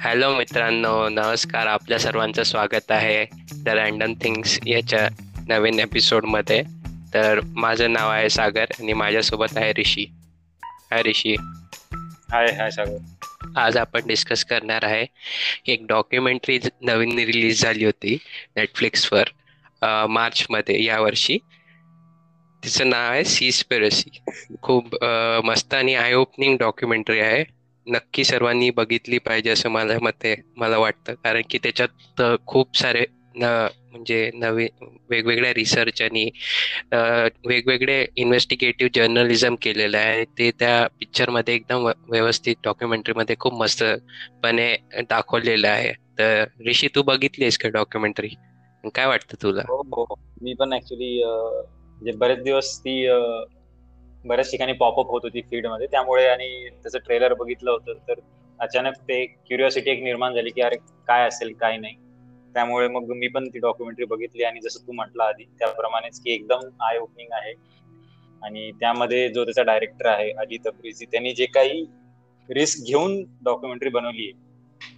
Hello मित्रांनो नमस्कार. आपल्या सर्वांचं स्वागत आहे द रँडम थिंग्स याच्या नवीन एपिसोडमध्ये. तर माझं नाव आहे सागर आणि माझ्यासोबत आहे ऋषी. हाय ऋषी. हाय हाय सागर. आज आपण डिस्कस करणार आहे एक डॉक्युमेंटरी नवीन रिलीज झाली होती नेटफ्लिक्सवर मार्चमध्ये यावर्षी. तिचं नाव आहे सीस्पेरसी खूप मस्त आणि आय ओपनिंग डॉक्युमेंटरी आहे. नक्की सर्वांनी बघितली पाहिजे असं मला मते मला वाटतं. कारण की त्याच्यात खूप सारे म्हणजे नवीन वेगवेगळ्या रिसर्च आणि वेगवेगळे इन्व्हेस्टिगेटिव्ह जर्नलिझम केलेलं आहे. ते त्या पिक्चरमध्ये एकदम व्यवस्थित डॉक्युमेंटरीमध्ये खूप मस्तपणे दाखवलेलं आहे. तर ऋषी तू बघितलीस का डॉक्युमेंटरी काय वाटतं तुला? हो, हो, हो. मी पण ऍक्च्युली म्हणजे बरेच दिवस ती बऱ्याच ठिकाणी पॉपअप होत होती फीडमध्ये. त्यामुळे आणि त्याचं ट्रेलर बघितलं होतं तर अचानक ते क्युरिओसिटी एक निर्माण झाली की अरे काय असेल काय नाही. त्यामुळे मग मी पण ती डॉक्युमेंटरी बघितली आणि जसं तू म्हटलं आधी त्याप्रमाणेच की एकदम आय ओपनिंग आहे. आणि त्यामध्ये जो त्याचा डायरेक्टर आहे अजित अप्रिजी त्यांनी जे काही रिस्क घेऊन डॉक्युमेंटरी बनवली आहे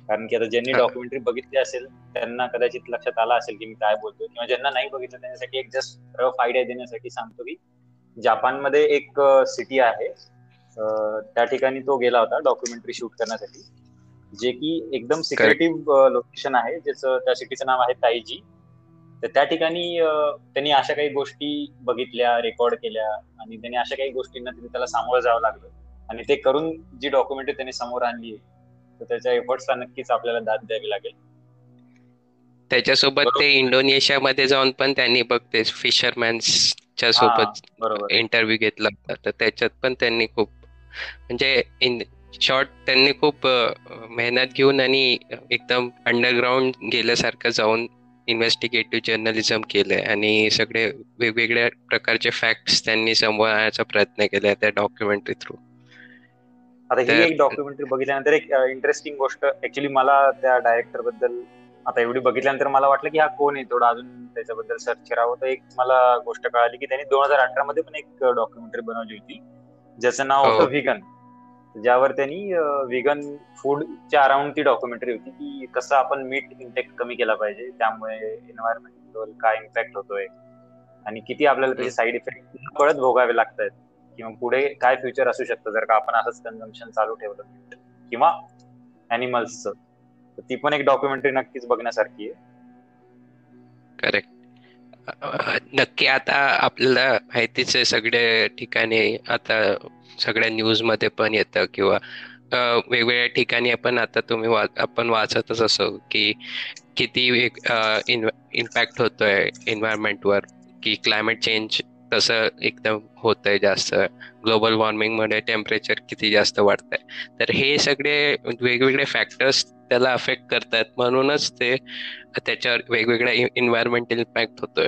कारण की आता ज्यांनी डॉक्युमेंटरी बघितली असेल त्यांना कदाचित लक्षात आला असेल की मी काय बोलतो किंवा ज्यांना नाही बघितलं त्यांच्यासाठी एक जस्ट रफ आयडिया देण्यासाठी सांगतो की जपानमध्ये एक सिटी आहे. त्या ठिकाणी तो गेला होता डॉक्युमेंटरी शूट करण्यासाठी. जे की एकदम सिक्रेटिव्ह लोकेशन आहे. ज्याचं त्या सिटीचं नाव आहे ताईजी तर त्या ठिकाणी त्यांनी अशा काही गोष्टी बघितल्या रेकॉर्ड केल्या आणि त्यांनी अशा काही गोष्टींना त्याला सामोरं जावं लागलं. आणि ते करून जी डॉक्युमेंटरी त्यांनी समोर आणली तर त्याच्या एफर्ट्सला नक्कीच आपल्याला दाद द्यावी लागेल. त्याच्यासोबत ते इंडोनेशियामध्ये जाऊन पण त्यांनी बघते फिशरमॅन्स च्या सोबत इंटरव्ह्यू घेतला होता. तर त्याच्यात पण त्यांनी खूप म्हणजे इन शॉर्ट त्यांनी खूप मेहनत घेऊन आणि एकदम अंडरग्राऊंड गेल्यासारखं जाऊन इन्व्हेस्टिगेटिव्ह जर्नलिझम केलंय. आणि सगळे वेगवेगळ्या प्रकारचे फॅक्ट्स त्यांनी समोर प्रयत्न केले त्या डॉक्युमेंटरी थ्रू आता ही एक डॉक्युमेंटरी बघितल्यानंतर एक इंटरेस्टिंग गोष्ट. ऍक्च्युली मला त्या डायरेक्टरबद्दल आता एवढी बघितल्यानंतर मला वाटलं की हा कोण आहे? थोडं अजून त्याच्याबद्दल सर्च करावं. तर एक मला गोष्ट कळाली की त्यांनी दोन हजार अठरा मध्ये पण एक डॉक्युमेंटरी बनवली होती. ज्याचं नाव होतं व्हिगन हो. ज्यावर त्यांनी व्हिगन फूडच्या अराउंड ती डॉक्युमेंटरी होती की कसं आपण मीट इंटेक कमी केला पाहिजे. त्यामुळे एन्व्हायरमेंटवर काय इम्पॅक्ट होतोय आणि किती आपल्याला त्याचे साईड इफेक्ट कळत भोगावे लागत आहेत किंवा पुढे काय फ्युचर असू शकतं? जर का आपण असंच कन्झम्पन चालू ठेवलं किंवा अॅनिमल्सचं ती पण एक डॉक्युमेंटरी नक्कीच बघण्यासारखी आहे. करेक्ट नक्की आता आपल्याला माहितीच आहे सगळ्या ठिकाणी आता सगळ्या न्यूजमध्ये पण येतं किंवा वेगवेगळ्या ठिकाणी आपण आता तुम्ही आपण वाचतच असो की किती इम्पॅक्ट होतोय एन्व्हायरमेंटवर की क्लायमेट चेंज तसं एकदम होतंय जास्त. ग्लोबल वॉर्मिंगमुळे टेम्परेचर किती जास्त वाढत आहे तर हे सगळे वेगवेगळे फॅक्टर्स त्याला अफेक्ट करतात. म्हणूनच ते त्याच्यावर वेगवेगळ्या इन्व्हायरमेंटल इम्पॅक्ट होतोय.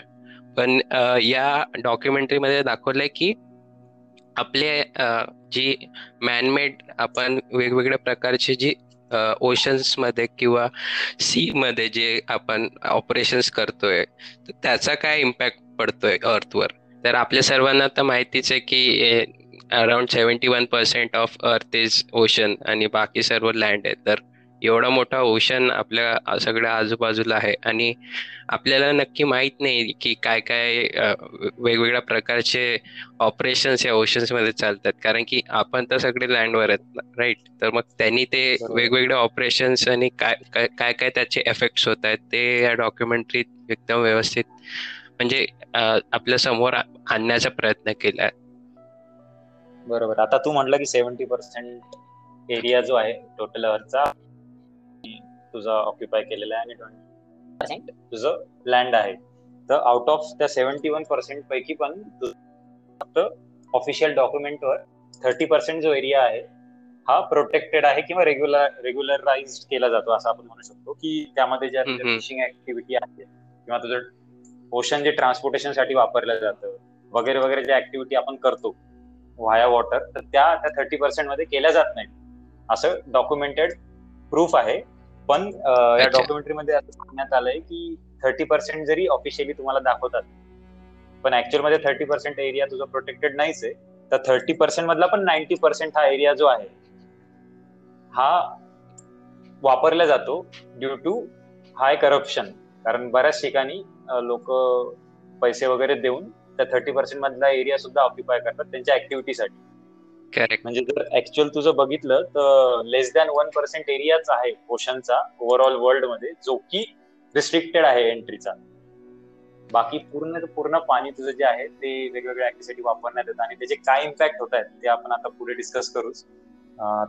पण या डॉक्युमेंटरीमध्ये दाखवलंय की आपले जी मॅनमेड आपण वेगवेगळ्या प्रकारची जी ओशन्समध्ये किंवा सी मध्ये जे आपण ऑपरेशन्स करतोय त्याचा काय इम्पॅक्ट पडतोय अर्थवर तर आपल्या सर्वांना तर माहितीच आहे की around seventy one percent of earth is ocean आणि बाकी सर्व लँड आहे. तर एवढा मोठा ओशन आपल्या सगळ्या आजूबाजूला आहे आणि आपल्याला नक्की माहीत नाही की काय काय वेगवेगळ्या प्रकारचे ऑपरेशन्स या ओशन्समध्ये चालतात. कारण की आपण तर सगळे लँडवर आहेत राईट तर मग त्यांनी ते वेगवेगळे ऑपरेशन्स आणि काय काय काय त्याचे एफेक्ट्स होत आहेत ते या डॉक्युमेंटरीत एकदम व्यवस्थित म्हणजे आपल्यासमोर आणण्याचा प्रयत्न केलाय बरोबर. आता तू म्हटलं की सेव्हन्टी पर्सेंट एरिया जो आहे टोटल अर्थचा तुझा ऑक्युपाय केलेला आहे आणि ट्वेंटी पर्सेंट तुझं लँड आहे. तर आउट ऑफ त्या सेव्हन्टी वन पर्सेंट पैकी पण फक्त ऑफिशियल डॉक्युमेंटवर थर्टी पर्सेंट जो एरिया आहे हा प्रोटेक्टेड आहे किंवा रेग्युलर रेग्युलराइज केला जातो असं आपण म्हणू शकतो की त्यामध्ये ज्या फिशिंग ऍक्टिव्हिटी आहे किंवा तुझं ओशन जे ट्रान्सपोर्टेशनसाठी वापरलं जातं वगैरे वगैरे ज्या ऍक्टिव्हिटी आपण करतो व्हाया वॉटर तर त्या थर्टी पर्सेंटमध्ये केल्या जात नाही असं डॉक्युमेंटेड प्रूफ आहे. पण या डॉक्युमेंटरी मध्ये असं सांगण्यात आलंय की थर्टी पर्सेंट जरी ऑफिशियली तुम्हाला दाखवतात पण ऍक्च्युअलमध्ये थर्टी पर्सेंट एरिया तुझा प्रोटेक्टेड नाहीच आहे तर थर्टी पर्सेंट मधला पण नाईन्टी पर्सेंट हा एरिया जो आहे हा वापरला जातो ड्यू टू हाय करप्शन कारण बऱ्याच ठिकाणी लोक पैसे वगैरे देऊन त्या थर्टी पर्सेंट मधला एरिया सुद्धा ऑक्युपाय करतात त्यांच्या ऍक्टिव्हिटीसाठी करेक्ट म्हणजे जर ऍक्च्युअल तुझं बघितलं तर लेस दॅन वन पर्सेंट एरियाच आहे ओशनचा ओव्हरऑल वर्ल्डमध्ये जो की रिस्ट्रिक्टेड आहे एंट्रीचा बाकी पूर्ण पूर्ण पाणी तुझं जे आहे ते वेगवेगळ्या ऍक्टिव्हिटी वापरण्यात येतं आणि त्याचे काय इम्पॅक्ट होत आहेत ते आपण आता पुढे डिस्कस करूच.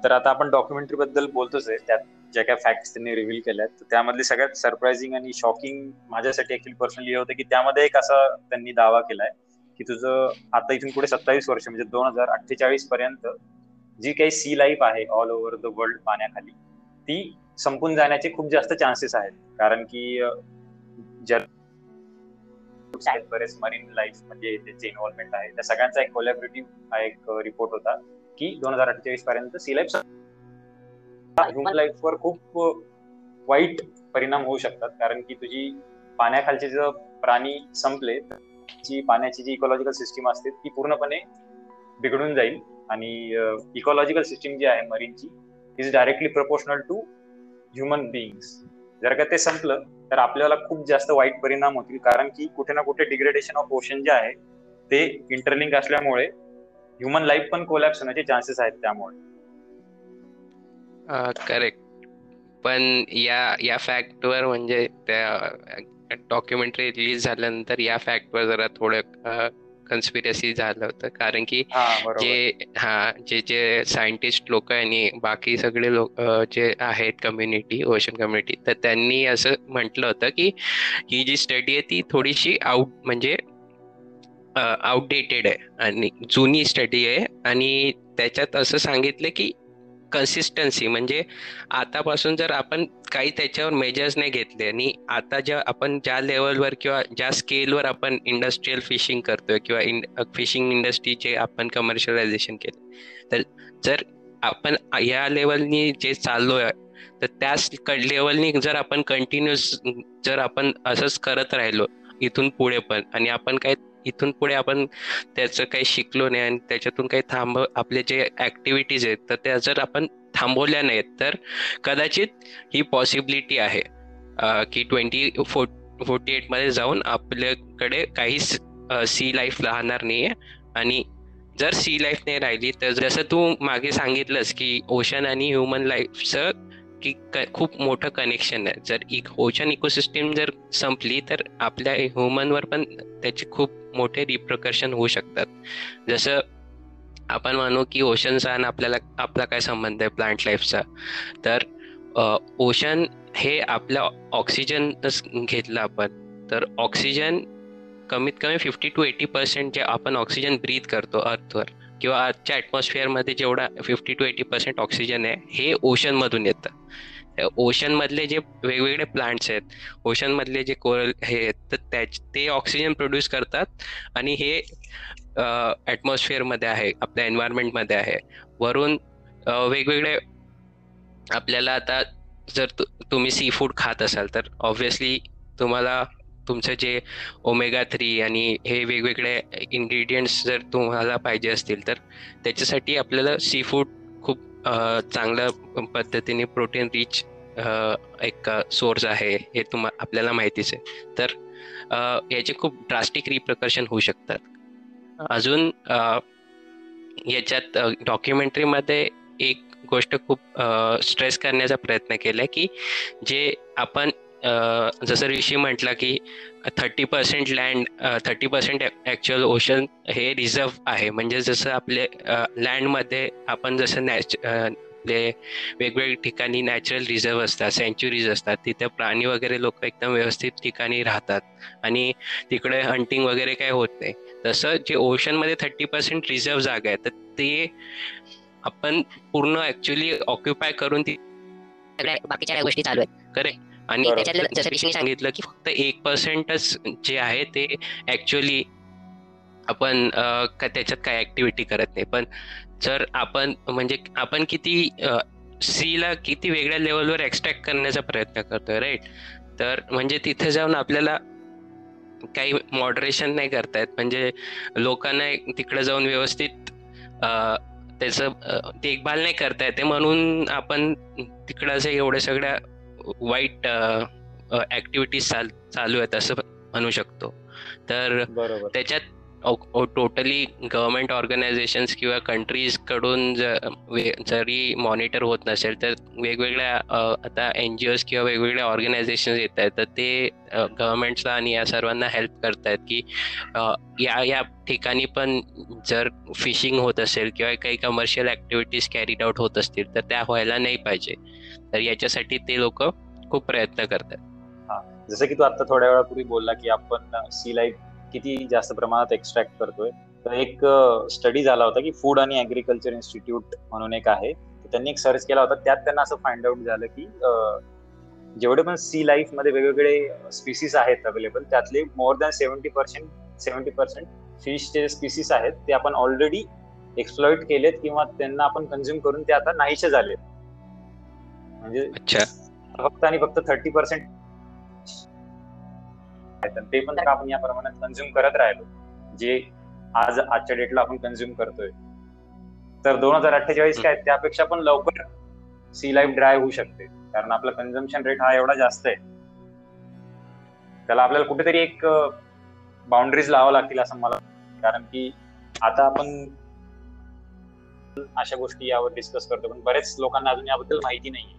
तर आता आपण डॉक्युमेंटरी बद्दल बोलतोच आहे त्यात ज्या काय फॅक्ट त्यांनी रिव्हील केल्या तर त्यामधले सगळ्यात सरप्राइझिंग आणि शॉकिंग माझ्यासाठी ऍक्च्युअली पर्सनली होतं की त्यामध्ये एक असा त्यांनी दावा केलाय की तुझं आता इथून पुढे सत्तावीस वर्ष म्हणजे दोन हजार अठ्ठेचाळीस पर्यंत जी काही सी लाईफ आहे ऑल ओव्हर द वर्ल्ड पाण्याखाली ती संपून जाण्याचे खूप जास्त चान्सेस आहेत. कारण की बरेच मरीन लाईफ म्हणजे त्यांचे इन्व्हॉल्वमेंट आहे. त्या सगळ्यांचा एक कोलॅबरेटिव्ह हा एक रिपोर्ट होता की दोन हजार अठ्ठेचाळीस पर्यंत सी लाईफ ह्युमन लाईफ वर. खूप वाईट परिणाम होऊ शकतात. कारण की तुझी पाण्याखालचे जर प्राणी संपले जी पाण्याची जी इकॉलॉजिकल सिस्टीम असते ती पूर्णपणे बिघडून जाईल. आणि इकॉलॉजिकल सिस्टीम जी आहे मरीनची is directly proportional to human beings जर का ते संपलं तर आपल्याला खूप जास्त वाईट परिणाम होतील. कारण की कुठे ना कुठे डिग्रेडेशन ऑफ ओशन जे आहे ते इंटरलिंक असल्यामुळे ह्युमन लाईफ पण कोलॅप्स होण्याचे चान्सेस आहेत त्यामुळे. करेक्ट पण या या फॅक्टवर म्हणजे त्या डॉक्युमेंटरी रिलीज झाल्यानंतर या फॅक्टवर जरा थोडं कन्स्पिरसी झालं होतं. कारण की जे हा जे जे सायंटिस्ट लोक आणि बाकी सगळे लोक जे आहेत कम्युनिटी ओशन कम्युनिटी तर त्यांनी असं म्हटलं होतं की ही जी स्टडी आहे ती थोडीशी आउट म्हणजे आउटडेटेड आहे. आणि जुनी स्टडी आहे आणि त्याच्यात असं सांगितलं की कन्सिस्टन्सी म्हणजे आतापासून जर आपण काही त्याच्यावर मेजर्स नाही घेतले आणि आता ज्या आपण ज्या लेवलवर किंवा ज्या स्केलवर आपण इंडस्ट्रीयल फिशिंग करतोय किंवा इंड फिशिंग इंडस्ट्रीचे आपण कमर्शियलायझेशन केले तर जर आपण या लेवलनी जे चाललोय तर त्याच लेवलनी जर आपण कंटिन्युअस जर आपण असंच करत राहिलो इथून पुढे पण आणि आपण काही इथून पुढे आपण त्याचं काही शिकलो नाही आणि त्याच्यातून काही थांब आपले जे ऍक्टिव्हिटीज आहेत तर त्या जर आपण थांबवल्या नाहीत तर कदाचित ही पॉसिबिलिटी आहे की ट्वेंटी फोर फोर्टी एटमध्ये जाऊन आपल्याकडे काहीच सी लाईफ राहणार नाही आहे आणि जर सी लाईफ नाही राहिली तर जसं तू मागे सांगितलंस की ओशन आणि ह्युमन लाईफचं की खूप मोठं कनेक्शन आहे. जर इक ओशन इकोसिस्टीम जर संपली तर आपल्या ह्युमनवर पण त्याची खूप मोठे रिप्रकर्शन होऊ शकतात. जसं आपण म्हणू की ओशन आणि आपल्याला आपला काय संबंध आहे प्लांट लाईफचा तर ओशन हे आपल्या ऑक्सिजन घेतलं आपण. तर ऑक्सिजन कमीत कमी फिफ्टी टू एटी पर्सेंट जे आपण ऑक्सिजन ब्रीथ करतो अर्थवर किंवा आजच्या ॲटमॉस्फिअरमध्ये जेवढा fifty to eighty percent oxygen आहे हे ओशनमधून येतं. ओशन मधले जे वेगवेगळे प्लांट्स आहेत ओशन मधले जे कोरल हे आहेत तर त्याच ते ऑक्सिजन प्रोड्यूस करतात आणि हे ऍटमॉस्फिअरमध्ये आहे आपल्या एन्व्हायरमेंटमध्ये आहे. वरून वेगवेगळे आपल्याला आता जर तुम्ही सी फूड खात असाल तर ऑब्व्हियसली तुम्हाला तुमचं जे ओमेगा थ्री आणि हे वेगवेगळे इन्ग्रेडियंट्स जर तुम्हाला पाहिजे असतील तर त्याच्यासाठी आपल्याला सी फूड चांगल्या पद्धतीने प्रोटीन रिच एक सोर्स आहे हे तुम्हा आपल्याला माहितीच आहे. तर याचे खूप ड्रास्टिक रिप्रकर्शन होऊ शकतात. अजून याच्यात डॉक्युमेंटरीमध्ये एक गोष्ट खूप स्ट्रेस करण्याचा प्रयत्न केला की जे आपण जसं ऋषी म्हटलं की thirty percent land thirty percent actual ocean हे रिझर्व आहे. म्हणजे जसं आपले लँडमध्ये आपण जसं नॅच आपले वेगवेगळ्या ठिकाणी नॅचरल रिझर्व असतात सेंच्युरीज असतात तिथे प्राणी वगैरे लोक एकदम व्यवस्थित ठिकाणी राहतात. आणि तिकडे हंटिंग वगैरे काही होत नाही. तसं जे ओशनमध्ये थर्टी पर्सेंट रिझर्व जागा आहे तर ते आपण पूर्ण ऍक्च्युली ऑक्युपाय करून ती बाकीच्या गोष्टी चालू आहेत. करेक्ट आणि जसं सांगितलं की फक्त एक पर्सेंटच जे आहे ते ऍक्च्युअली आपण त्याच्यात काय ऍक्टिव्हिटी करत नाही. पण जर आपण म्हणजे आपण किती सीला किती वेगळ्या लेवलवर एक्स्ट्रॅक्ट करण्याचा प्रयत्न करतोय राईट तर म्हणजे तिथे जाऊन आपल्याला काही मॉडरेशन नाही करतायत म्हणजे लोकांना तिकडे जाऊन व्यवस्थित त्याचं देखभाल नाही करता येते म्हणून आपण तिकडं एवढ्या सगळ्या वाईट ऍक्टिव्हिटीज चालू आहेत असं म्हणू शकतो. तर त्याच्यात टोटली गव्हर्नमेंट ऑर्गनायझेशन्स किंवा कंट्रीजकडून जरी मॉनिटर होत नसेल तर वेगवेगळ्या आता एन जी ओज किंवा वेगवेगळ्या ऑर्गनायझेशन्स येत आहेत तर ते गव्हर्नमेंटला आणि या सर्वांना हेल्प करतायत की या या ठिकाणी पण जर फिशिंग होत असेल किंवा काही कमर्शियल ॲक्टिव्हिटीज कॅरीड आउट होत असतील तर त्या व्हायला नाही पाहिजे. तर याच्यासाठी ते लोक खूप प्रयत्न करतात. जसं की तू आता थोड्या वेळापूर्वी बोलला की आपण सी लाईफ किती जास्त प्रमाणात एक्स्ट्रॅक्ट करतोय. तर एक स्टडी झाला होता की फूड आणि अग्रिकल्चर इन्स्टिट्यूट म्हणून एक आहे. त्यांनी एक सर्च केला होता. त्यात त्यांना असं फाइंड आउट झालं की जेवढे पण सी लाईफमध्ये वेगवेगळे स्पीसीस आहेत अवेलेबल त्यातले more than seventy percent seventy percent फिशचे species आहेत ते आपण ऑलरेडी एक्सप्लॉइट केलेत किंवा त्यांना आपण कन्झ्युम करून ते आता नाहीसे झाले म्हणजे फक्त आणि फक्त थर्टी पर्सेंट ते पण आपण या प्रमाणात कन्झ्युम करत राहिलो. जे आज आजच्या डेटला आपण कन्झ्युम करतोय. तर दोन हजार अठ्ठेचाळीस काय त्यापेक्षा पण लवकर सी लाईफ ड्राय होऊ शकते. कारण आपला कन्झम्पशन रेट हा एवढा जास्त आहे. त्याला आपल्याला कुठेतरी एक बाउंड्रीज लावा लागतील असं मला कारण की आता आपण अशा गोष्टी यावर डिस्कस करतो पण बरेच लोकांना अजून याबद्दल माहिती नाही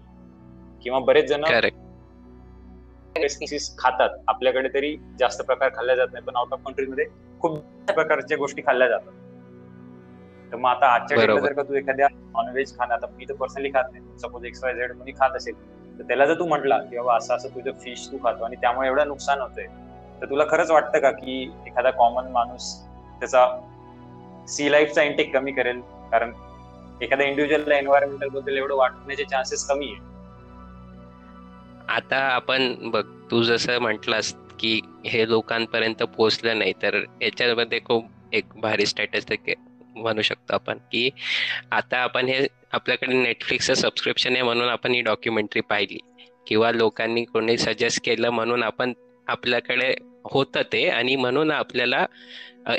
किंवा बरेच जण खातात. आपल्याकडे तरी जास्त प्रकार खाल्ल्या जात नाही पण आउट ऑफ कंट्री मध्ये खूप प्रकारच्या गोष्टी खाल्ल्या जातात. तर मग आता आजच्या डेटला जर का तू एखाद्या नॉनव्हेज खाणार आता मी तर पर्सनली खात नाही. सपोज एक्स वाय झेडमध्ये खात असेल तर त्याला जर तू म्हटला की बाबा असं असं तुझं फिश तू खातो आणि त्यामुळे एवढं नुकसान होतंय तर तुला खरंच वाटतं का की एखादा कॉमन माणूस त्याचा सी लाईफचा इंटेक कमी करेल? कारण एखाद्या इंडिव्हिज्युअल एन्व्हायरमेंटलबद्दल एवढं वाटण्याचे चान्सेस कमी आहे आता आपण बघ तू जसं म्हटलास की हे लोकांपर्यंत पोहोचलं नाही तर याच्यामध्ये खूप एक भारी स्टॅटिस्टिक म्हणू शकतो आपण की आता आपण हे आपल्याकडे नेटफ्लिक्सचं सबस्क्रिप्शन आहे म्हणून आपण ही डॉक्युमेंटरी पाहिली. किंवा लोकांनी कोणी सजेस्ट केलं म्हणून आपण आपल्याकडे होतं ते आणि म्हणून आपल्याला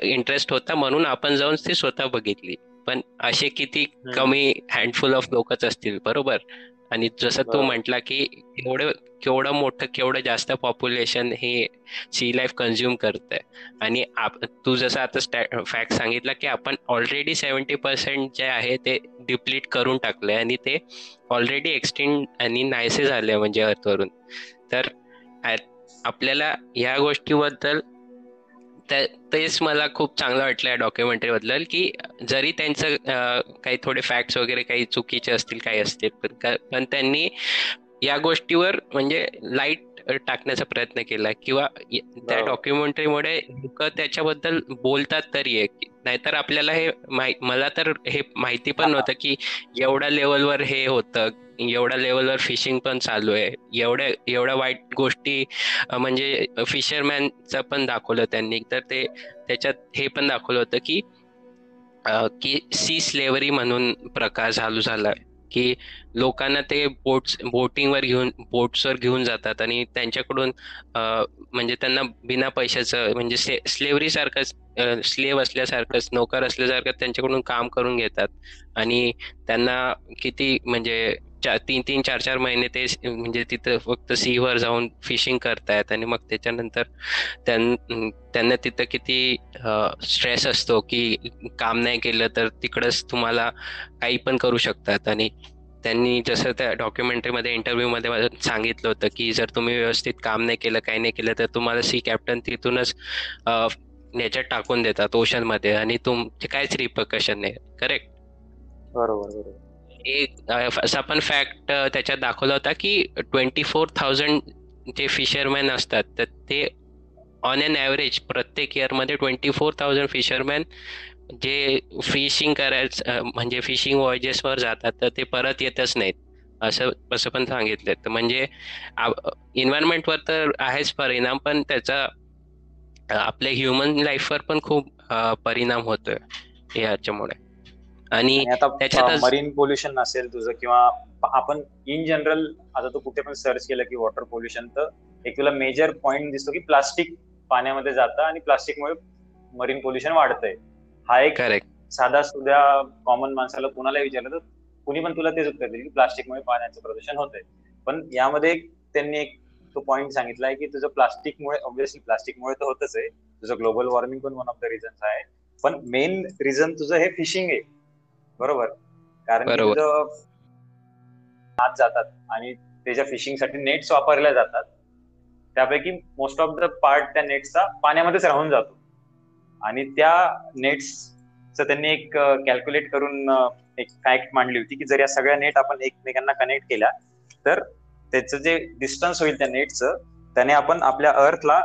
इंटरेस्ट होता म्हणून आपण जाऊन ते स्वतः बघितली. पण असे किती कमी हँडफुल ऑफ लोकच असतील बरोबर? आणि जसं तू म्हटला की एवढं केवढं मोठं केवढं जास्त पॉप्युलेशन हे सी लाईफ कन्झ्युम करत आणि तू जसं आता फॅक्ट सांगितलं की आपण ऑलरेडी सेव्हन्टी पर्सेंट जे आहे ते डिप्लीट करून टाकलंय आणि ते ऑलरेडी एक्सटेंड आणि नाहीसे झाले म्हणजे अर्थवरून तर आपल्याला ह्या गोष्टीबद्दल तेच मला खूप चांगलं वाटलं या डॉक्युमेंटरी बद्दल की जरी त्यांचं काही थोडे फॅक्ट्स वगैरे काही चुकीचे असतील काही असतील पण त्यांनी या गोष्टीवर म्हणजे लाइट टाकण्याचा प्रयत्न केला किंवा त्या डॉक्युमेंटरीमुळे लोक त्याच्याबद्दल बोलतात तरी आहे नाहीतर आपल्याला हे मला तर हे माहिती पण नव्हतं की एवढ्या लेवलवर हे होतं एवढ्या लेवलवर फिशिंग पण चालू आहे. एवढ्या एवढ्या वाईट गोष्टी म्हणजे फिशरमॅनचं पण दाखवलं त्यांनी. तर ते त्याच्यात हे पण दाखवलं होतं की की सी स्लेवरी म्हणून प्रकार चालू झाला की लोकांना ते बोट्स बोटिंगवर घेऊन बोट्सवर घेऊन जातात आणि त्यांच्याकडून म्हणजे त्यांना बिना पैशाचं म्हणजे स्लेवरी सारखंच स्लेव असल्यासारखंच नोकर असल्यासारखं त्यांच्याकडून काम करून घेतात. आणि त्यांना किती म्हणजे तीन तीन चार चार महिने ते म्हणजे तिथं फक्त सीवर जाऊन फिशिंग करतायत आणि मग त्याच्यानंतर त्यांना तिथं किती स्ट्रेस असतो की काम नाही केलं तर तिकडच तुम्हाला काही पण करू शकतात. आणि त्यांनी जसं त्या डॉक्युमेंटरीमध्ये इंटरव्ह्यूमध्ये सांगितलं होतं की जर तुम्ही व्यवस्थित काम नाही केलं काही नाही केलं तर तुम्हाला सी कॅप्टन तिथूनच याच्यात टाकून देतात ओशनमध्ये आणि तुमचे काहीच रिपकशन नाही. करेक्ट? बरोबर बरोबर. एक असा पण फॅक्ट त्याच्यात दाखवला होता की ट्वेंटी फोर थाउजंड जे फिशरमॅन असतात तर ते ऑन एन ॲव्हरेज प्रत्येक इयरमध्ये ट्वेंटी फोर थाउजंड फिशरमॅन जे फिशिंग करायचं म्हणजे फिशिंग वॉयजेसवर जातात तर ते परत येतच नाहीत. असं असं पण सांगितलं तर म्हणजे इन्व्हायरमेंटवर तर आहेच परिणाम पण त्याचा आपल्या ह्युमन लाईफवर पण खूप परिणाम होतोय याच्यामुळे. आणि आता मरीन पोल्युशन नसेल तुझं किंवा आपण इन जनरल आता तू कुठे पण सर्च केलं की वॉटर पोल्युशन तर एक तुला मेजर पॉइंट दिसतो की प्लास्टिक पाण्यामध्ये जातं आणि प्लास्टिकमुळे मरीन पोल्युशन वाढतंय. हा एक साधा सुद्धा कॉमन माणसाला कुणाला विचारलं तर कुणी पण तुला तेच उत्तर देईल की प्लास्टिकमुळे पाण्याचं प्रदूषण होतंय. पण यामध्ये त्यांनी एक तो पॉईंट सांगितला आहे की तुझं प्लास्टिकमुळे ऑब्व्हियसली प्लास्टिकमुळे तर होतच आहे. तुझं ग्लोबल वॉर्मिंग पण वन ऑफ द रिझन्स आहे. पण मेन रिझन तुझं हे फिशिंग आहे. बरोबर. कारण आत जातात आणि त्याच्या फिशिंगसाठी नेट्स वापरल्या जातात. त्यापैकी मोस्ट ऑफ द पार्ट त्या नेट्सचा पाण्यामध्येच राहून जातो. आणि त्या नेट्सचं त्यांनी एक कॅल्क्युलेट करून एक फॅक्ट मांडली होती की जर या सगळ्या नेट आपण एकमेकांना कनेक्ट केल्या तर त्याचं जे डिस्टन्स होईल त्या नेटचं त्याने आपण आपल्या अर्थला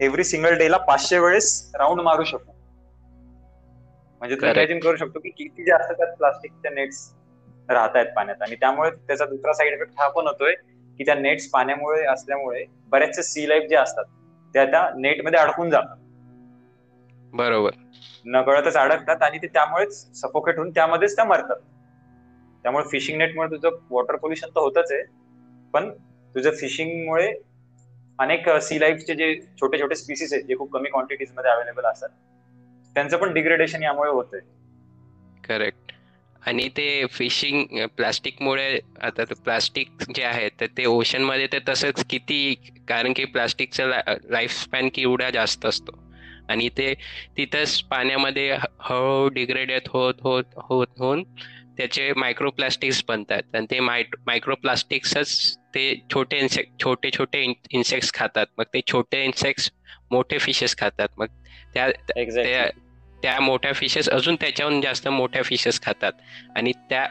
एव्हरी सिंगल डेला पाचशे वेळेस राऊंड मारू शकू. म्हणजे तुम्ही. इमॅजिन करू शकतो की किती जास्त त्यात प्लास्टिकच्या नेट्स राहत आहेत पाण्यात. आणि त्यामुळे त्याचा दुसरा साईड इफेक्ट हा पण होतोय की त्या नेट्स पाण्यामुळे असल्यामुळे बऱ्याचशा सी लाईफ जे असतात त्या त्या नेटमध्ये अडकून जातात. बरोबर. नकळतच अडकतात आणि ते त्यामुळेच सफोकेट होऊन त्यामध्येच त्या मरतात. त्यामुळे फिशिंग नेटमुळे तुझं वॉटर पोल्युशन तर होतच आहे पण तुझं फिशिंगमुळे अनेक सी लाईफचे जे छोटे छोटे स्पीसीस आहेत जे खूप कमी क्वांटिटीजमध्ये अवेलेबल असतात त्यांचं पण डिग्रेडेशन यामुळे होतंय. करेक्ट आणि ते फिशिंग प्लास्टिकमुळे आता प्लास्टिक जे आहे तर ते ओशनमध्ये तर तसंच किती कारण की प्लास्टिकचा लाईफ स्पॅन केवढा जास्त असतो. आणि ते तिथंच पाण्यामध्ये हळूहळू डिग्रेड होत होत होत होऊन त्याचे मायक्रो प्लास्टिक्स बनतात. आणि ते मायक्रो प्लास्टिक्सच ते छोटे इन्सेक्ट छोटे छोटे इन्सेक्ट्स खातात. मग ते छोटे इन्सेक्ट्स मोठे फिशेस खातात. मग त्या एक्झॅक्टली त्या त्या मोठ्या फिशेस अजून त्याच्याहून जास्त मोठ्या फिशेस खातात. आणि त्या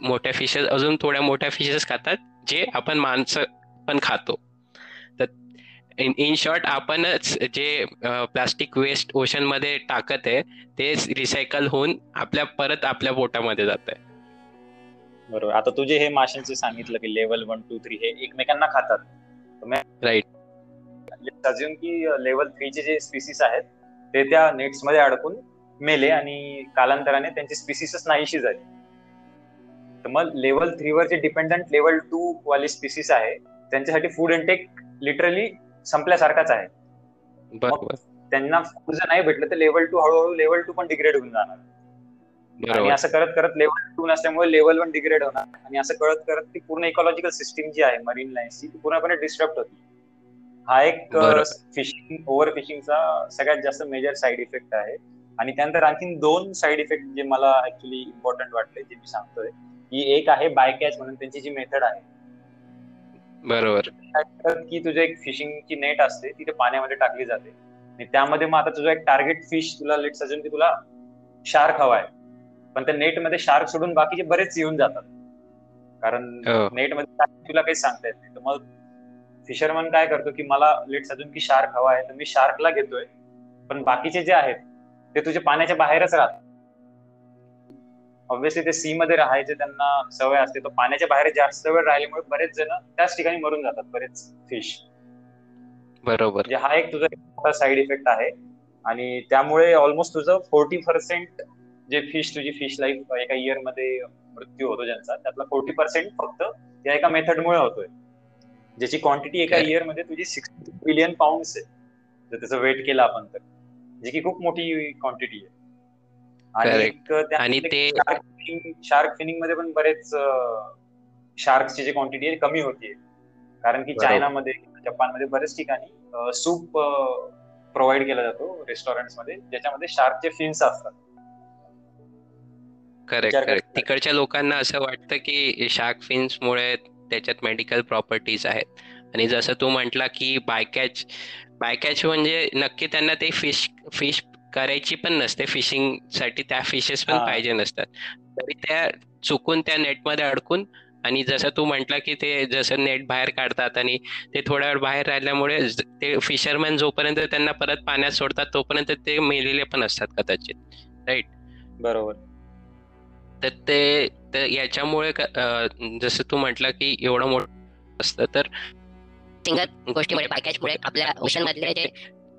मोठ्या फिशेस अजून थोड्या मोठ्या फिशेस खातात जे आपण माणसं पण खातो. तर इन इन शॉर्ट आपणच जे प्लास्टिक वेस्ट ओशनमध्ये टाकत आहे ते रिसायकल होऊन आपल्या परत आपल्या पोटामध्ये जात आहे. बरोबर. आता तुझे हे माशांचे सांगितलं की लेवल वन टू थ्री हे एकमेकांना खातात. राईट अजून की लेवल थ्रीचे जे स्पीसीस आहेत ते त्या नेट्समध्ये अडकून मेले आणि कालांतराने त्यांची स्पीसीसच नाहीशी झाली. तर मग लेवल थ्री वर जे डिपेंडंट लेवल टू वाले स्पीसीस आहे त्यांच्यासाठी फूड इंटेक लिटरली संपल्यासारखाच आहे. त्यांना फूड जर नाही भेटलं तर लेवल टू हळूहळू लेवल टू पण डिग्रेड होऊन जाणार. आणि असं करत करत लेवल टू नसल्यामुळे लेवल वन डिग्रेड होणार. आणि असं करत करत ती पूर्ण इकॉलॉजिकल सिस्टीम जी आहे मरीन लाईन्सची ती पूर्णपणे डिस्टर्ब होती. हा एक. फिशिंग ओव्हर फिशिंगचा सगळ्यात जास्त मेजर साईड इफेक्ट आहे. आणि त्यानंतर आणखीन दोन साईड इफेक्ट जे मला ऍक्च्युली इम्पॉर्टंट वाटले जे मी सांगतोय की एक आहे बाय कॅच म्हणून त्यांची जी मेथड आहे. बरोबर. की तुझं एक फिशिंगची नेट असते ती ते पाण्यामध्ये टाकली जाते. आणि त्यामध्ये मग आता तुझं एक टार्गेट फिश तुला लेट सजून की तुला शार्क हवाय पण त्या नेटमध्ये शार्क सोडून बाकीचे बरेच येऊन जातात. कारण हो. नेटमध्ये shark तुला काही सांगता येत नाही. तर मग फिशरमन काय करतो की मला लेट सजून की शार्क हवा आहे तर मी शार्कला घेतोय. पण बाकीचे जे आहेत ते तुझ्या पाण्याच्या बाहेरच राहतात. ऑब्व्हियसली ते सी मध्ये राहायचे त्यांना सवय असते. तर पाण्याच्या बाहेर जास्त वेळ राहिल्यामुळे बरेच जण त्याच ठिकाणी मरून जातात बरेच फिश बरोबर. म्हणजे हा एक तुझा साईड इफेक्ट आहे. आणि त्यामुळे ऑलमोस्ट तुझं फोर्टी पर्सेंट जे फिश तुझी फिश लाईफ एका इयरमध्ये मृत्यू होतो ज्यांचा त्यातला फोर्टी पर्सेंट फक्त या एका मेथडमुळे होतोय. ज्याची क्वांटिटी एका. इयरमध्ये तुझी सिक्स्टी बिलियन पाऊंड आहे. जर त्याचं वेट केलं आपण तर. जी की खूप मोठी क्वांटिटी आहे. आणि ते- शार्क फिनिंगमध्ये पण बरेच शार्कची जी क्वांटिटी आहे कमी होतीये. कारण की. चायनामध्ये जपानमध्ये बरेच ठिकाणी सूप प्रोव्हाइड केला जातो रेस्टॉरंटमध्ये ज्याच्यामध्ये शार्कचे फिन्स असतात. Correct correct. तिकडच्या लोकांना असं वाटतं की शार्क फिन्स मुळे त्याच्यात मेडिकल प्रॉपर्टीज आहेत. आणि जसं तू म्हटला की बायकॅच बायकॅच म्हणजे नक्की त्यांना ते फिश फिश करायची पण नसते. फिशिंगसाठी त्या फिशेस पण. पाहिजे नसतात. तरी त्या चुकून त्या नेटमध्ये अडकून आणि जसं तू म्हटला की ते जसं नेट बाहेर काढतात आणि ते थोड्या वेळ बाहेर राहिल्यामुळे ते फिशरमॅन जोपर्यंत त्यांना परत पाण्यात सोडतात तोपर्यंत ते मेलेले पण असतात कदाचित. बरोबर. तर ते तर याच्यामुळे जसं तू म्हटलं की एवढं मोठं असतं तर सिंगल गोष्टीमुळे बायकॅचमुळे आपल्या ओशन मधले जे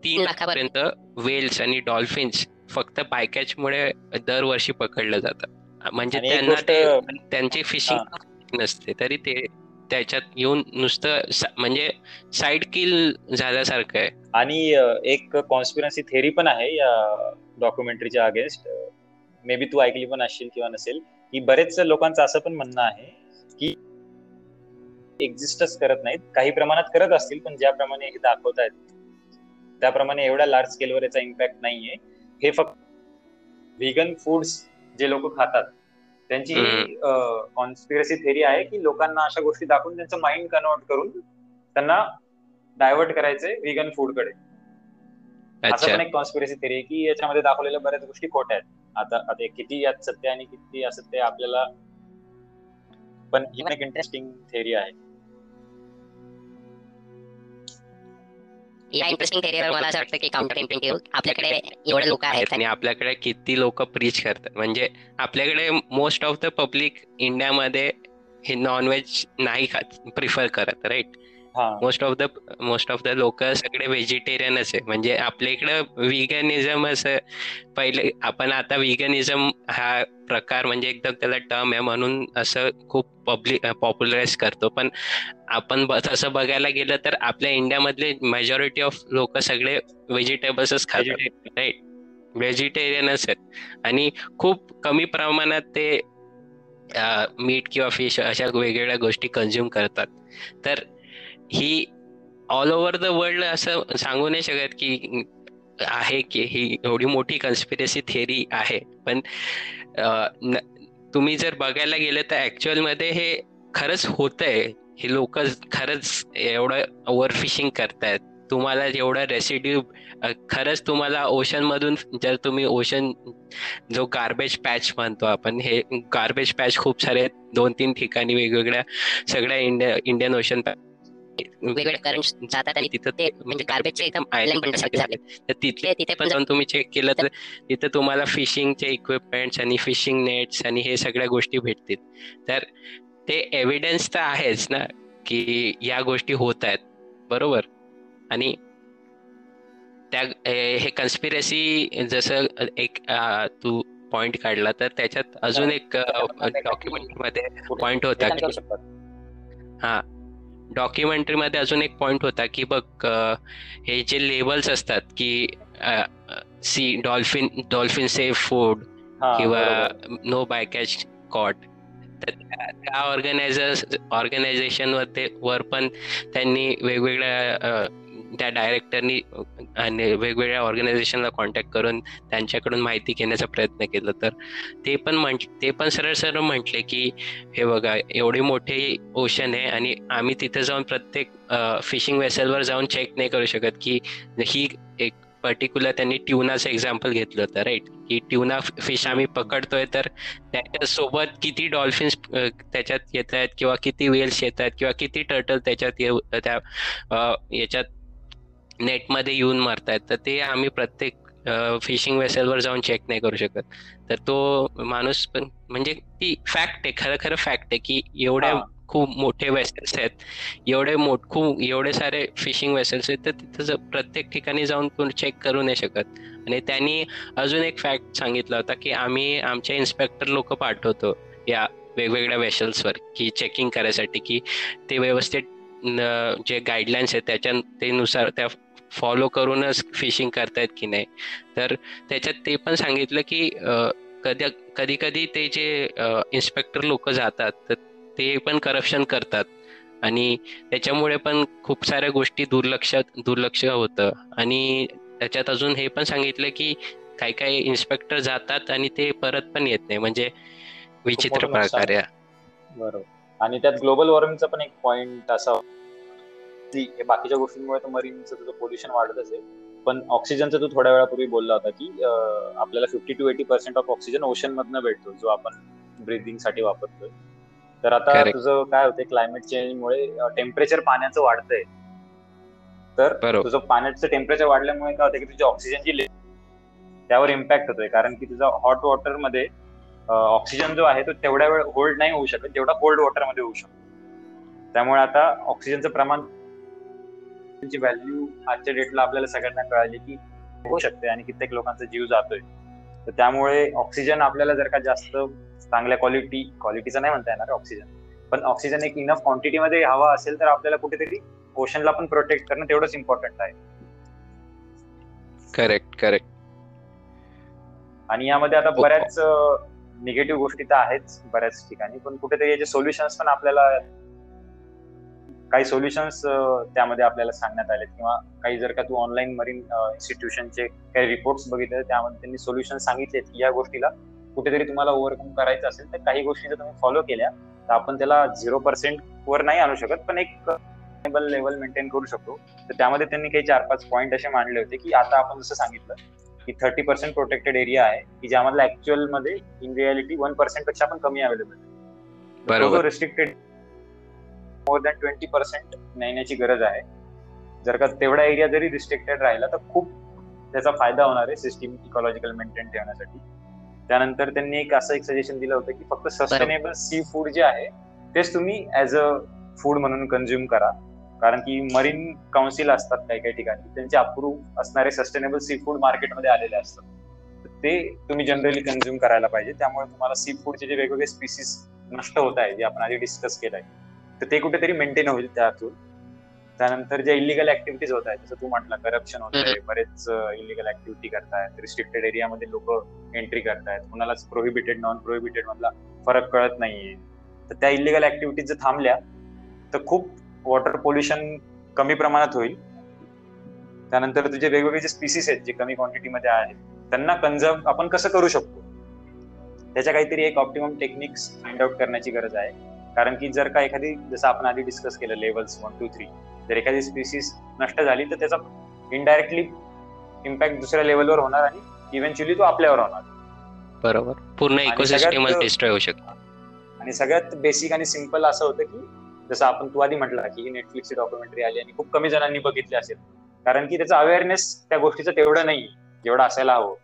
तीन लाखापर्यंत वेल्स आणि डॉल्फिन्स फक्त बायकॅचमुळे दरवर्षी पकडलं जातं. म्हणजे त्यांना ते त्यांची फिशिंग नसते तरी ते त्याच्यात येऊन नुसतं म्हणजे साईड किल झाल्यासारखं आहे. आणि एक कॉन्स्पिरन्सी थेरी पण आहे या डॉक्युमेंटरीच्या अगेन्स्ट मे बी तू ऐकली पण असशील किंवा नसेल की बरेच लोकांचं असं पण म्हणणं आहे की एक्झिस्टच करत नाहीत. काही प्रमाणात करत असतील पण ज्याप्रमाणे हे दाखवत आहेत त्याप्रमाणे एवढ्या लार्ज स्केलवर याचा इम्पॅक्ट नाहीये. हे फक्त व्हिगन फूड्स जे लोक खातात त्यांची कॉन्स्पिरसी थेरी आहे की लोकांना अशा गोष्टी दाखवून त्यांचं माइंड कन्वर्ट करून त्यांना डायव्हर्ट करायचे व्हिगन फूडकडे असं पण एक कॉन्स्पिरसी थेरी आहे की याच्यामध्ये दाखवलेल्या बऱ्याच गोष्टी खोट्या आहेत. आता आता किती यात सत्य आणि किती असत्य आपल्याला पण ही एक इंटरेस्टिंग थेरी आहे. या इंटरेस्टिंग थेरीवर मला असं वाटतं की काउंटर इंटिंग आपल्याकडे एवढे लोक आहेत. आणि आपल्याकडे किती लोक प्रीच करतात? म्हणजे आपल्याकडे मोस्ट ऑफ द पब्लिक इंडियामध्ये हे नॉनव्हेज नाही खात प्रिफर करत right most of the most of the लोक सगळे व्हेजिटेरियनच आहे. म्हणजे आपल्या इकडं विगनिझम असं पहिले आपण आता विगनिझम हा प्रकार म्हणजे एकदम त्याला टर्म आहे म्हणून असं खूप पब्लिक पॉप्युलराईज करतो. पण आपण तसं बघायला गेलं तर आपल्या इंडियामधले मेजॉरिटी ऑफ लोक सगळे व्हेजिटेबल्सच खातात. राईट व्हेजिटेरियनच आहेत. आणि खूप कमी प्रमाणात ते मीट किंवा फिश अशा वेगवेगळ्या गोष्टी कन्झ्युम करतात. तर ही ऑल ओव्हर द वर्ल्ड असं सांगू नाही शकत की आहे की ही एवढी मोठी कन्स्पिरसी थिअरी आहे. पण तुम्ही जर बघायला गेलं तर ऍक्च्युअलमध्ये हे खरंच होत आहे हे लोक खरंच एवढं ओव्हरफिशिंग करतायत. तुम्हाला एवढा रेसिड्यू खरंच तुम्हाला ओशन मधून जर तुम्ही ओशन जो गार्बेज पॅच म्हणतो आपण हे गार्बेज पॅच खूप सारे दोन तीन ठिकाणी वेगवेगळ्या सगळ्या इंडिया इंडियन ओशन वेगवेगळे करंट जातात आणि तिथं ते म्हणजे गार्बेजचे एकदम आयलंड बनण्यासारखे झाले तर तिथले तिथे पण जाऊन तुम्ही चेक केलं तर तिथं तुम्हाला फिशिंगचे इक्विपमेंट्स आणि फिशिंग नेट्स आणि हे सगळ्या गोष्टी भेटतील. तर ते एव्हिडन्स तर आहेच ना की या गोष्टी होत आहेत. बरोबर? आणि त्या हे कन्स्पिरसी जसं एक तू पॉइंट काढला तर त्याच्यात अजून एक डॉक्युमेंटमध्ये पॉइंट होता हा. डॉक्युमेंटरीमध्ये अजून एक पॉइंट होता की बघ हे जे लेबल्स असतात की sea dolphin dolphin safe food किंवा नो बाय कॅच कॉट तर त्या ऑर्गनायझर्स ऑर्गनायझेशन वर पण त्यांनी वेगवेगळ्या त्या डायरेक्टरनी आणि वेगवेगळ्या ऑर्गनायझेशनला कॉन्टॅक्ट करून त्यांच्याकडून माहिती घेण्याचा प्रयत्न केला. तर ते पण म्हण ते पण सरळ सरळ म्हटले की हे बघा एवढे मोठे ओशन आहे आणि आम्ही तिथे जाऊन प्रत्येक फिशिंग वेसलवर जाऊन चेक नाही करू शकत की ही एक पर्टिक्युलर त्यांनी ट्युनाचं एक्झाम्पल घेतलं होतं राईट की ट्युना फिश आम्ही पकडतोय तर त्याच्यासोबत किती डॉल्फिन्स त्याच्यात येत आहेत किंवा किती वेल्स येत आहेत किंवा किती टर्टल त्याच्यात येऊ त्या याच्यात नेटमध्ये येऊन मारतायत तर ते आम्ही प्रत्येक फिशिंग वेसलवर जाऊन चेक नाही करू शकत. तर तो माणूस पण म्हणजे ती फॅक्ट आहे खरं खरं फॅक्ट आहे की एवढ्या खूप मोठे वेसल्स आहेत एवढे मोठ खूप एवढे सारे फिशिंग वेसल्स आहेत तर तिथं प्रत्येक ठिकाणी जाऊन कोण चेक करू नाही शकत. आणि त्यांनी अजून एक फॅक्ट सांगितला होता की आम्ही आमच्या इन्स्पेक्टर लोक पाठवतो या वेगवेगळ्या वेसल्सवर की चेकिंग करायसाठी की ते व्यवस्थित जे गाईडलाईन्स आहेत त्याच्या ते नुसार त्या फॉलो करूनच फिशिंग करतायत की नाही? तर त्याच्यात ते पण सांगितलं की कधी कधी कधी ते जे इन्स्पेक्टर लोक जातात तर ते पण करप्शन करतात. आणि त्याच्यामुळे पण खूप साऱ्या गोष्टी दुर्लक्ष दुर्लक्ष होतं. आणि त्याच्यात अजून हे पण सांगितलं की काही काही इन्स्पेक्टर जातात आणि ते परत पण येत नाही. म्हणजे विचित्र प्रकारे. बरोबर. आणि त्यात ग्लोबल वॉर्मिंगचा पण एक पॉइंट असा हे बाकीच्या गोष्टींमुळे तर मरीनचं तुझं पोल्युशन वाढत असेल. पण ऑक्सिजनचं तू थोड्या वेळापूर्वी बोलला होता की आपल्याला fifty to eighty percent of oxygen ocean मधनं भेटतो जो आपण ब्रिदिंगसाठी वापरतोय. तर आता तुझं काय होतंय क्लायमेट चेंजमुळे टेम्परेचर पाण्याचं वाढतंय. तर तुझं पाण्याचं टेम्परेचर वाढल्यामुळे काय होतं की तुझी ऑक्सिजनची त्यावर इम्पॅक्ट होतोय. कारण की तुझा हॉट वॉटरमध्ये ऑक्सिजन जो आहे तो तेवढ्या वेळ होल्ड नाही होऊ शकत जेवढा कोल्ड वॉटरमध्ये होऊ शकतो. त्यामुळे आता ऑक्सिजनचं प्रमाण व्हॅल्यू आजच्या डेटला आपल्याला सगळ्यांना कळाली की होऊ शकते आणि कित्येक लोकांचा जीव जातोय. तर त्यामुळे ऑक्सिजन आपल्याला जर का जास्त चांगल्या क्वालिटी क्वालिटीचा नाही म्हणता येणार ऑक्सिजन पण ऑक्सिजन एक इनफ क्वांटिटी मध्ये हवा असेल तर आपल्याला कुठेतरी ओशनला पण प्रोटेक्ट करणं तेवढंच इम्पॉर्टंट आहे. करेक्ट करेक्ट आणि यामध्ये आता हो. बऱ्याच निगेटिव्ह गोष्टी तर आहेच बऱ्याच ठिकाणी. पण कुठेतरी याचे सोल्युशन्स पण आपल्याला काही सोल्युशन्स त्यामध्ये आपल्याला सांगण्यात आले किंवा काही जर का तू ऑनलाईन मरीन इन्स्टिट्यूशनचे काही रिपोर्ट्स बघितले त्यामध्ये त्यांनी सोल्युशन सांगितले की या गोष्टीला कुठेतरी तुम्हाला ओव्हरकम करायचं असेल तर काही गोष्टी जर तुम्ही फॉलो केल्या तर आपण त्याला झिरो पर्सेंट वर नाही आणू शकत पण एक लेवल मेंटेन करू शकतो तर त्यामध्ये त्यांनी काही चार पाच पॉईंट असे मांडले होते की आता आपण जसं सांगितलं की थर्टी पर्सेंट प्रोटेक्टेड एरिया आहे की ज्यामधला ऍक्च्युअलमध्ये इन रियालिटी वन पर्सेंटपेक्षा पण कमी अवेलेबल बरोबर. Restricted more than twenty percent नेण्याची गरज आहे. जर का तेवढा एरिया जरी रिस्ट्रिक्टेड राहिला तर खूप त्याचा फायदा होणार आहे सिस्टीम इकॉलॉजिकल मेंटेन ठेवण्यासाठी. त्यानंतर त्यांनी एक असं एक सजेशन दिलं होतं की फक्त सस्टेनेबल सी फूड जे आहे तेच तुम्ही ऍज अ फूड म्हणून कन्झ्युम करा. कारण की मरीन काउन्सिल असतात काही काही ठिकाणी त्यांचे अप्रूव्ह असणारे सस्टेनेबल सी फूड मार्केटमध्ये आलेले असतात. ते तुम्ही जनरली कन्झ्युम करायला पाहिजे. त्यामुळे तुम्हाला सी फूडचे जे वेगवेगळे स्पीसीज नष्ट होत आहे जे आपण आधी डिस्कस केलंय तर ते कुठेतरी मेंटेन होईल त्या थ्रू त्यानंतर ज्या इलिगल ऍक्टिव्हिटीज होत आहेत जसं तू म्हटलं करप्शन होत आहे बरेच इलिगल ऍक्टिव्हिटी करतायत रिस्ट्रिक्टेड एरियामध्ये लोक एंट्री करतायत. कुणालाच प्रोहिबिटेड नॉन प्रोहिबिटेड मधला फरक कळत नाहीये. तर त्या इलिगल ऍक्टिव्हिटीज जर थांबल्या तर खूप वॉटर पोल्युशन कमी प्रमाणात होईल. त्यानंतर तुझे वेगवेगळे जे स्पीसीस आहेत जे कमी क्वांटिटीमध्ये आहेत त्यांना कन्झर्व आपण कसं करू शकतो? त्याच्या काहीतरी एक ऑप्टिमम टेक्निक्स फाइंड आउट करण्याची गरज आहे. कारण की जर का एखादी जसं आपण आधी डिस्कस केलं लेवल्स वन टू थ्री जर एखादी स्पीसीस नष्ट झाली तर त्याचा इनडायरेक्टली इम्पॅक्ट दुसऱ्या लेवलवर होणार आणि इव्हेंच्युअली तो आपल्यावर होणार. बरोबर. पूर्ण इकोसिस्टम डिस्ट्रॉय होऊ शकतो. आणि सगळ्यात बेसिक आणि सिंपल असं होतं की जसं आपण तू आधी म्हटलं की नेटफ्लिक्सची डॉक्युमेंटरी आली आणि खूप कमी जणांनी बघितली असेल. कारण की त्याचा अवेअरनेस त्या गोष्टीचं तेवढं नाही जेवढं असायला हवं.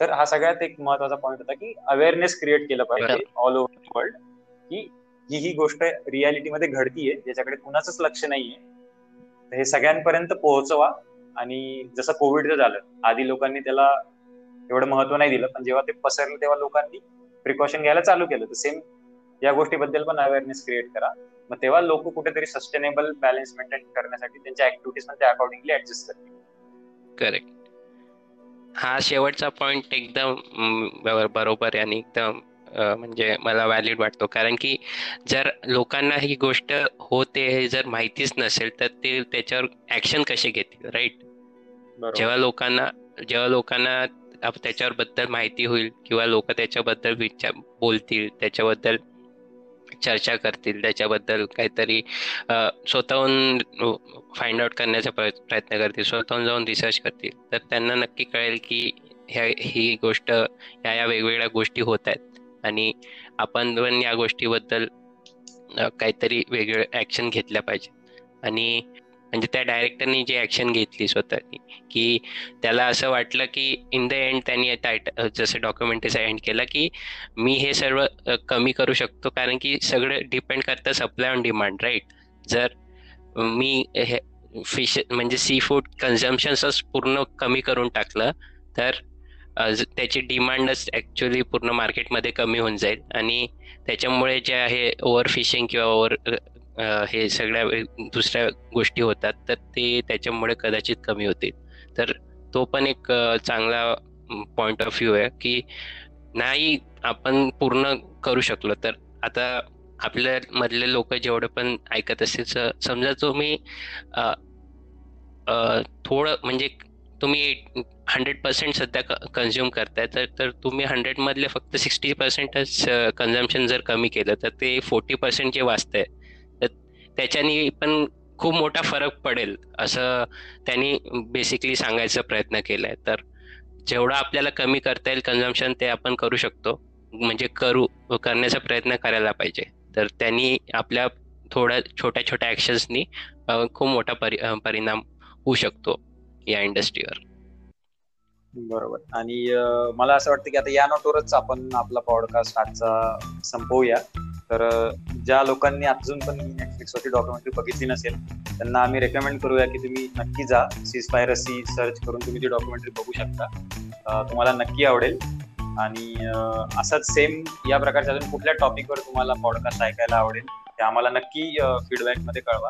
तर हा सगळ्यात एक महत्त्वाचा पॉईंट होता की अवेअरनेस क्रिएट केलं पाहिजे ऑल ओव्हर वर्ल्ड की ही ही गोष्ट रियालिटीमध्ये घडतीये ज्याच्याकडे कुणाचंच लक्ष नाहीये हे सगळ्यांपर्यंत पोहोचवा. आणि जसं कोविडचं झालं आधी लोकांनी त्याला एवढं महत्त्व नाही दिलं पण जेव्हा ते पसरलं तेव्हा लोकांनी प्रिकॉशन घ्यायला चालू केलं. तर सेम या गोष्टीबद्दल पण अवेअरनेस क्रिएट करा. मग तेव्हा लोक कुठेतरी सस्टेनेबल बॅलन्स मेंटेन करण्यासाठी त्यांच्या ऍक्टिव्हिटीज पण त्या अकॉर्डिंगली ऍडजस्ट करतील. करेक्ट हा शेवटचा पॉइंट एकदम बरोबर आहे आणि एकदम म्हणजे मला व्हॅलिड वाटतो. कारण की जर लोकांना ही गोष्ट होते हे जर माहितीच नसेल तर ते त्याच्यावर ऍक्शन कसे घेतील राईट जेव्हा लोकांना जेव्हा लोकांना त्याच्यावर बद्दल माहिती होईल किंवा लोक त्याच्याबद्दल विचार बोलतील त्याच्याबद्दल चर्चा करतील त्याच्याबद्दल काहीतरी स्वतःहून फाइंड आउट करण्याचा प्रय- प्रयत्न करतील स्वतःहून जाऊन रिसर्च करतील. तर त्यांना नक्की कळेल की ह्या ही गोष्ट ह्या या वेगवेगळ्या गोष्टी होत आहेत. आणि आपण पण या गोष्टीबद्दल काहीतरी वेगळं ऍक्शन घेतल्या पाहिजे. आणि म्हणजे त्या डायरेक्टरनी जी ऍक्शन घेतली स्वतःनी की त्याला असं वाटलं की इन द एंड त्यांनी टायट जसं डॉक्युमेंटरीचा एंड केला की मी हे सर्व कमी करू शकतो कारण की सगळं डिपेंड करतं सप्लाय ऑन डिमांड राईट जर मी हे फिश म्हणजे सी फूड कन्झम्पशनच पूर्ण कमी करून टाकलं तर त्याची डिमांडच ॲक्च्युली पूर्ण मार्केटमध्ये कमी होऊन जाईल. आणि त्याच्यामुळे जे आहे ओव्हर फिशिंग किंवा ओव्हर हे सगळ्या दुसऱ्या गोष्टी होतात तर ते त्याच्यामुळे कदाचित कमी होतील. तर तो पण एक चांगला पॉइंट ऑफ व्ह्यू आहे की नाही आपण पूर्ण करू शकलो तर. आता आपल्या मधले लोक जेवढे पण ऐकत असतील समजा तुम्ही थोडं म्हणजे तुम्ही हंड्रेड पर्सेंट सध्या कन्झ्युम करताय तर तर तुम्ही हंड्रेडमधले फक्त सिक्स्टी पर्सेंटच कन्झम्पशन जर कमी केलं तर ते फोर्टी पर्सेंट जे वाचतंय तर त्याच्यानी पण खूप मोठा फरक पडेल असं त्यांनी बेसिकली सांगायचा प्रयत्न केलाय. तर जेवढं आपल्याला कमी करता येईल कन्झम्पशन ते आपण करू शकतो. म्हणजे करू करण्याचा प्रयत्न करायला पाहिजे. तर त्यांनी आपल्या थोड्या छोट्या छोट्या ॲक्शन्सनी खूप मोठा परि परिणाम होऊ शकतो. या इंडस्ट्रीवर. बरोबर. आणि मला असं वाटतं की आता या नोटवरच आपण आपला पॉडकास्ट आजचा संपवूया. तर ज्या लोकांनी अजून पण नेटफ्लिक्सवरची डॉक्युमेंटरी बघितली नसेल त्यांना आम्ही रेकमेंड करूया की तुम्ही नक्की जा. सीस्पायरसी सर्च करून तुम्ही ती डॉक्युमेंटरी बघू शकता. तुम्हाला नक्की आवडेल. आणि असाच सेम या प्रकारच्या अजून कुठल्या टॉपिकवर तुम्हाला पॉडकास्ट ऐकायला आवडेल ते आम्हाला नक्की फीडबॅकमध्ये कळवा.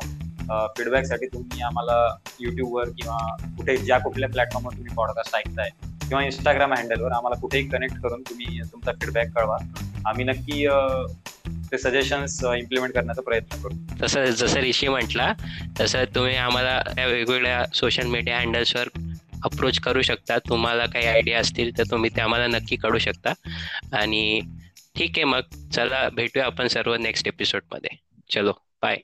फीडबॅकसाठी तुम्ही आम्हाला युट्यूबवर किंवा कुठे ज्या कुठल्या प्लॅटफॉर्मवर तुम्ही पॉडकास्ट ऐकताय किंवा इंस्टाग्राम हँडलवर आम्हाला कुठेही कनेक्ट करून तुम्ही तुमचा फीडबॅक कळवा. आम्ही नक्की ते सजेशन्स इम्प्लिमेंट करण्याचा प्रयत्न करू. तसं जसं ऋषी म्हटला तसं तुम्ही आम्हाला वेगवेगळ्या सोशल मीडिया हँडल्सवर अप्रोच करू शकता. तुम्हाला काही आयडिया असतील तर तुम्ही ते आम्हाला नक्की कळू शकता. आणि ठीक आहे मग चला भेटूया आपण सर्व नेक्स्ट एपिसोडमध्ये चलो बाय